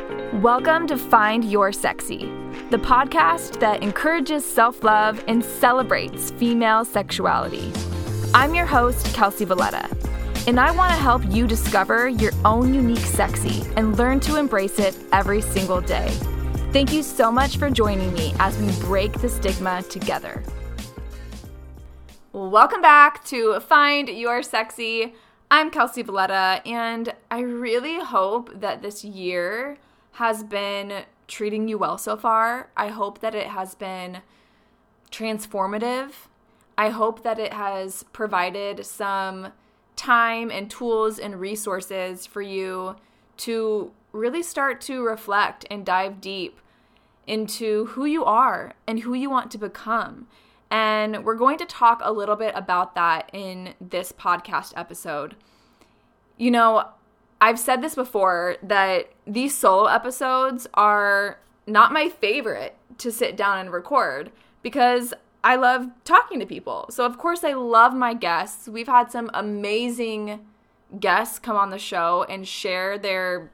Welcome to Find Your Sexy, the podcast that encourages self love and celebrates female sexuality. I'm your host, Kelcy Valletta, and I want to help you discover your own unique sexy and learn to embrace it every single day. Thank you so much for joining me as we break the stigma together. Welcome back to Find Your Sexy. I'm Kelcy Valletta, and I really hope that this year has been treating you well so far. I hope that it has been transformative. I hope that it has provided some time and tools and resources for you to really start to reflect and dive deep into who you are and who you want to become. And we're going to talk a little bit about that in this podcast episode. You know, I've said this before that these solo episodes are not my favorite to sit down and record because I love talking to people. So, of course, I love my guests. We've had some amazing guests come on the show and share their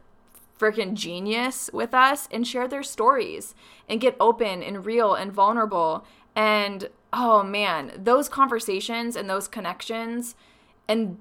freaking genius with us and share their stories and get open and real and vulnerable. And oh man, those conversations and those connections and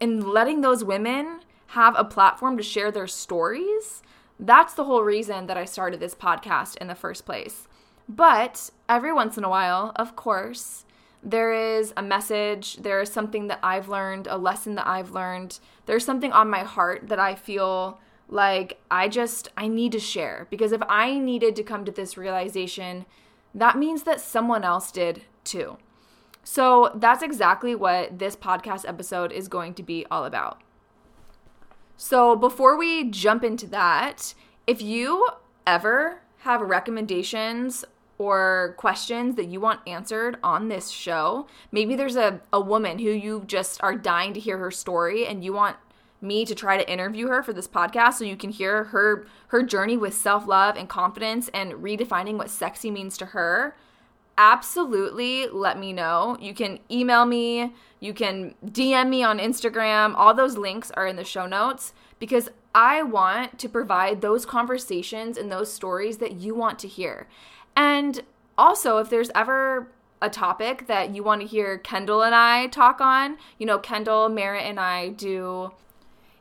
and letting those women have a platform to share their stories, that's the whole reason that I started this podcast in the first place. But every once in a while, of course, there is a message, there is something that I've learned, a lesson that I've learned. There's something on my heart that I feel like I just I need to share because if I needed to come to this realization, that means that someone else did too. So that's exactly what this podcast episode is going to be all about. So before we jump into that, if you ever have recommendations or questions that you want answered on this show, maybe there's a, a woman who you just are dying to hear her story and you want me to try to interview her for this podcast so you can hear her her journey with self-love and confidence and redefining what sexy means to her absolutely let me know. You can email me you can dm me on instagram. All those links are in the show notes because i want to provide those conversations and those stories that you want to hear. And also if there's ever a topic that you want to hear Kendall and I talk on, you know, Kendall, Merritt, and I do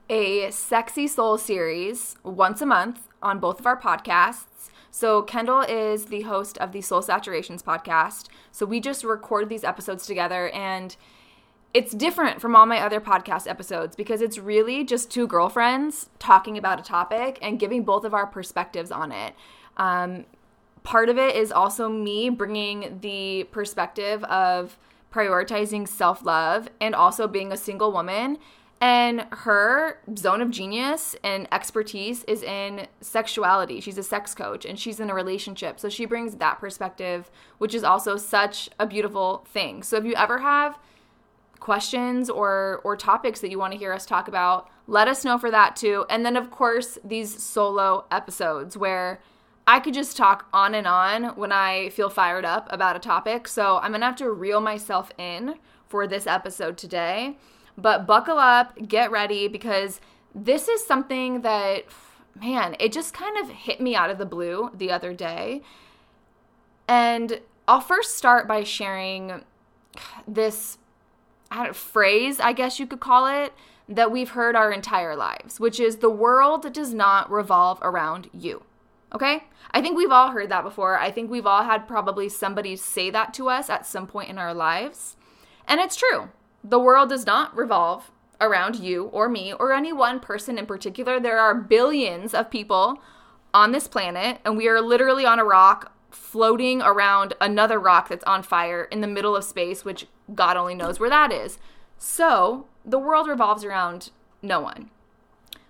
a sexy soul series once a month on both of our podcasts. So, Kendall is the host of the Soul Saturations podcast. So, we just record these episodes together, and it's different from all my other podcast episodes because it's really just two girlfriends talking about a topic and giving both of our perspectives on it. Um, part of it is also me bringing the perspective of prioritizing self love and also being a single woman and her zone of genius and expertise is in sexuality. She's a sex coach and she's in a relationship. So she brings that perspective, which is also such a beautiful thing. So if you ever have questions or or topics that you want to hear us talk about, let us know for that too. And then of course, these solo episodes where I could just talk on and on when I feel fired up about a topic. So I'm going to have to reel myself in for this episode today but buckle up, get ready because this is something that, man, it just kind of hit me out of the blue the other day. And I'll first start by sharing this I phrase, I guess you could call it, that we've heard our entire lives, which is the world does not revolve around you. Okay? I think we've all heard that before. I think we've all had probably somebody say that to us at some point in our lives. And it's true. The world does not revolve around you or me or any one person in particular. There are billions of people on this planet, and we are literally on a rock floating around another rock that's on fire in the middle of space, which God only knows where that is. So the world revolves around no one.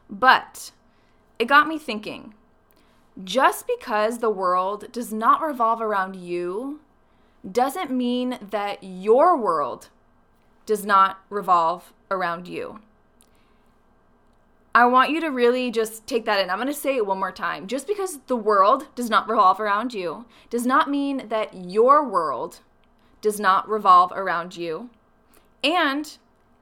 But it got me thinking just because the world does not revolve around you doesn't mean that your world does not revolve around you. I want you to really just take that in. I'm going to say it one more time. Just because the world does not revolve around you does not mean that your world does not revolve around you. And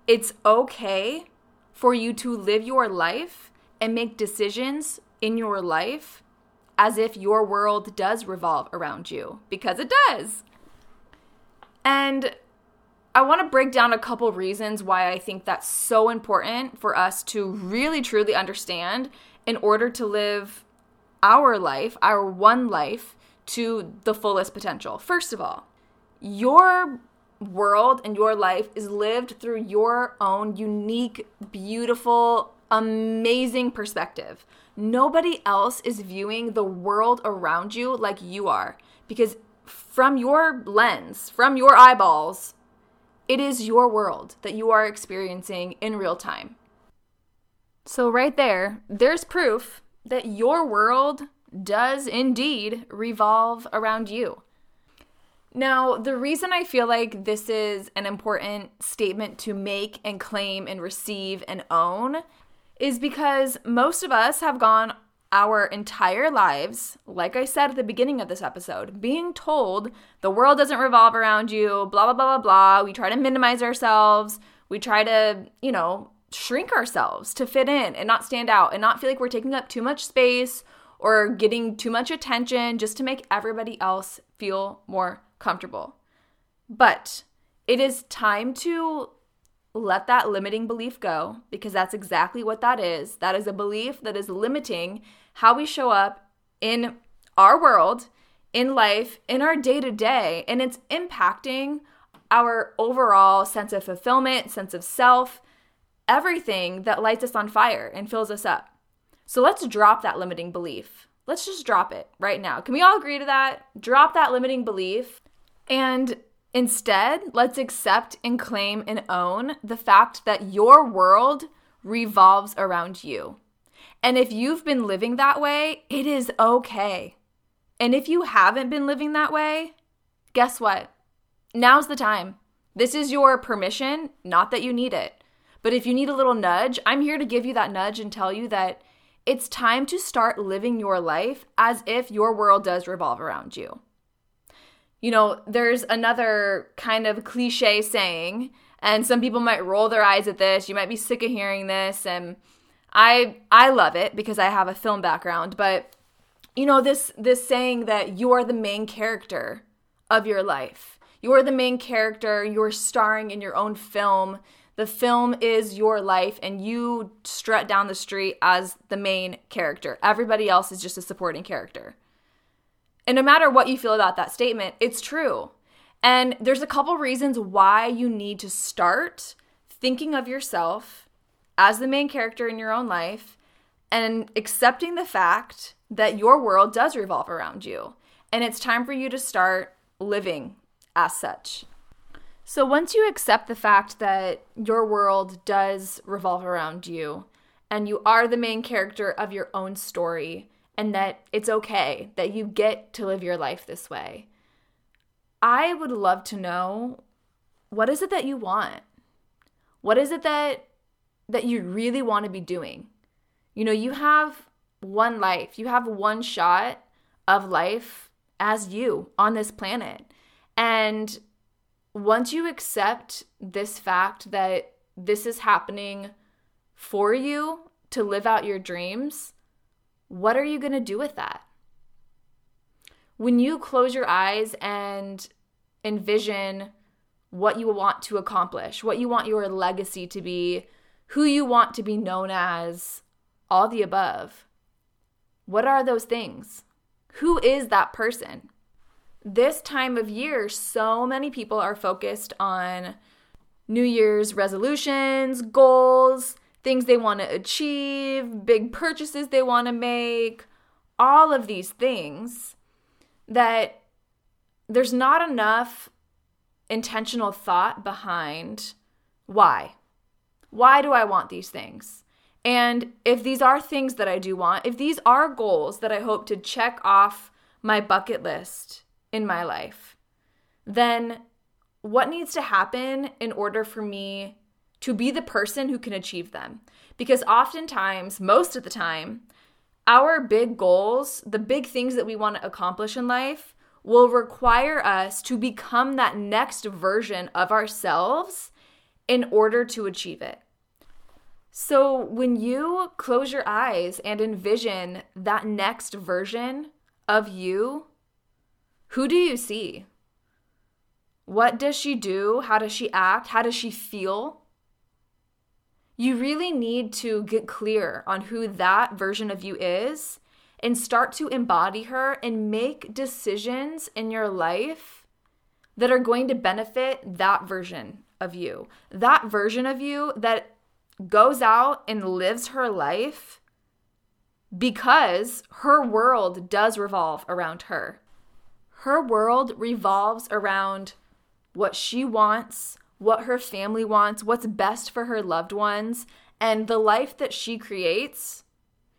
it's okay for you to live your life and make decisions in your life as if your world does revolve around you, because it does. And I want to break down a couple reasons why I think that's so important for us to really truly understand in order to live our life, our one life, to the fullest potential. First of all, your world and your life is lived through your own unique, beautiful, amazing perspective. Nobody else is viewing the world around you like you are because from your lens, from your eyeballs, it is your world that you are experiencing in real time. So, right there, there's proof that your world does indeed revolve around you. Now, the reason I feel like this is an important statement to make and claim and receive and own is because most of us have gone our entire lives, like I said at the beginning of this episode, being told the world doesn't revolve around you, blah, blah, blah, blah, blah. We try to minimize ourselves. We try to, you know, shrink ourselves to fit in and not stand out and not feel like we're taking up too much space or getting too much attention just to make everybody else feel more comfortable. But it is time to let that limiting belief go because that's exactly what that is. That is a belief that is limiting how we show up in our world, in life, in our day to day, and it's impacting our overall sense of fulfillment, sense of self, everything that lights us on fire and fills us up. So let's drop that limiting belief. Let's just drop it right now. Can we all agree to that? Drop that limiting belief and Instead, let's accept and claim and own the fact that your world revolves around you. And if you've been living that way, it is okay. And if you haven't been living that way, guess what? Now's the time. This is your permission, not that you need it. But if you need a little nudge, I'm here to give you that nudge and tell you that it's time to start living your life as if your world does revolve around you you know, there's another kind of cliche saying, and some people might roll their eyes at this. You might be sick of hearing this, and I I love it because I have a film background, but you know, this this saying that you are the main character of your life. You are the main character, you're starring in your own film. The film is your life and you strut down the street as the main character. Everybody else is just a supporting character. And no matter what you feel about that statement, it's true. And there's a couple reasons why you need to start thinking of yourself as the main character in your own life and accepting the fact that your world does revolve around you. And it's time for you to start living as such. So, once you accept the fact that your world does revolve around you and you are the main character of your own story, and that it's okay that you get to live your life this way. I would love to know what is it that you want? What is it that that you really want to be doing? You know, you have one life. You have one shot of life as you on this planet. And once you accept this fact that this is happening for you to live out your dreams, what are you going to do with that? When you close your eyes and envision what you want to accomplish, what you want your legacy to be, who you want to be known as, all the above. What are those things? Who is that person? This time of year, so many people are focused on New Year's resolutions, goals, things they want to achieve, big purchases they want to make, all of these things that there's not enough intentional thought behind why. Why do I want these things? And if these are things that I do want, if these are goals that I hope to check off my bucket list in my life, then what needs to happen in order for me to be the person who can achieve them. Because oftentimes, most of the time, our big goals, the big things that we want to accomplish in life, will require us to become that next version of ourselves in order to achieve it. So, when you close your eyes and envision that next version of you, who do you see? What does she do? How does she act? How does she feel? You really need to get clear on who that version of you is and start to embody her and make decisions in your life that are going to benefit that version of you. That version of you that goes out and lives her life because her world does revolve around her. Her world revolves around what she wants, what her family wants, what's best for her loved ones, and the life that she creates.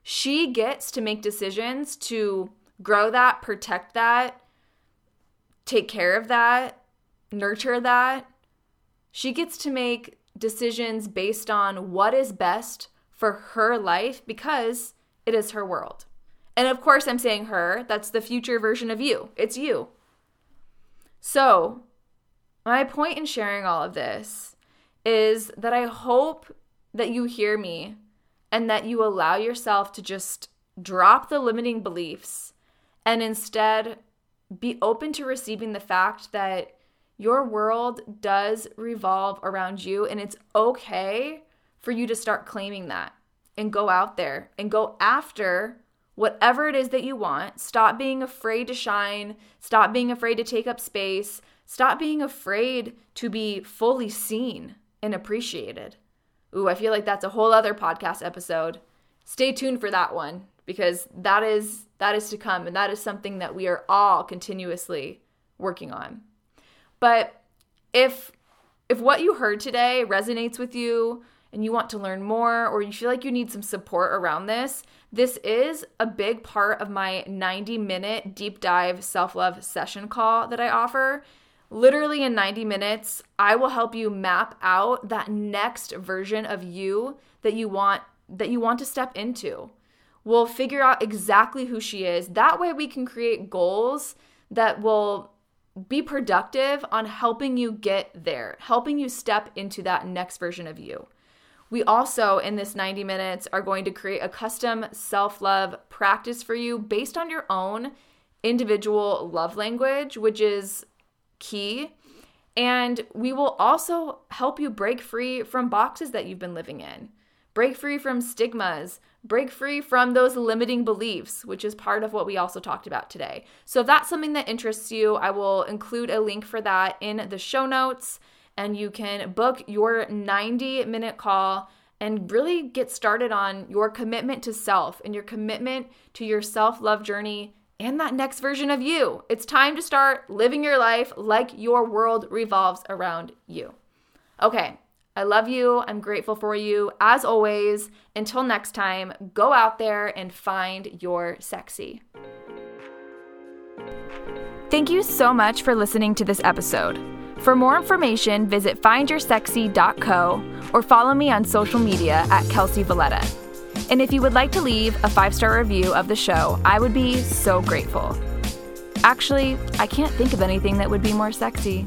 She gets to make decisions to grow that, protect that, take care of that, nurture that. She gets to make decisions based on what is best for her life because it is her world. And of course, I'm saying her, that's the future version of you. It's you. So, my point in sharing all of this is that I hope that you hear me and that you allow yourself to just drop the limiting beliefs and instead be open to receiving the fact that your world does revolve around you, and it's okay for you to start claiming that and go out there and go after whatever it is that you want. Stop being afraid to shine. Stop being afraid to take up space. Stop being afraid to be fully seen and appreciated. Ooh, I feel like that's a whole other podcast episode. Stay tuned for that one because that is that is to come and that is something that we are all continuously working on. But if if what you heard today resonates with you and you want to learn more or you feel like you need some support around this, this is a big part of my 90 minute deep dive self love session call that I offer. Literally in 90 minutes, I will help you map out that next version of you that you want that you want to step into. We'll figure out exactly who she is. That way we can create goals that will be productive on helping you get there, helping you step into that next version of you. We also, in this 90 minutes, are going to create a custom self love practice for you based on your own individual love language, which is key. And we will also help you break free from boxes that you've been living in, break free from stigmas, break free from those limiting beliefs, which is part of what we also talked about today. So if that's something that interests you, I will include a link for that in the show notes and you can book your 90 minute call and really get started on your commitment to self and your commitment to your self love journey and that next version of you. It's time to start living your life like your world revolves around you. Okay, I love you. I'm grateful for you. As always, until next time, go out there and find your sexy. Thank you so much for listening to this episode. For more information, visit findyoursexy.co or follow me on social media at Kelcy Valletta. And if you would like to leave a five star review of the show, I would be so grateful. Actually, I can't think of anything that would be more sexy.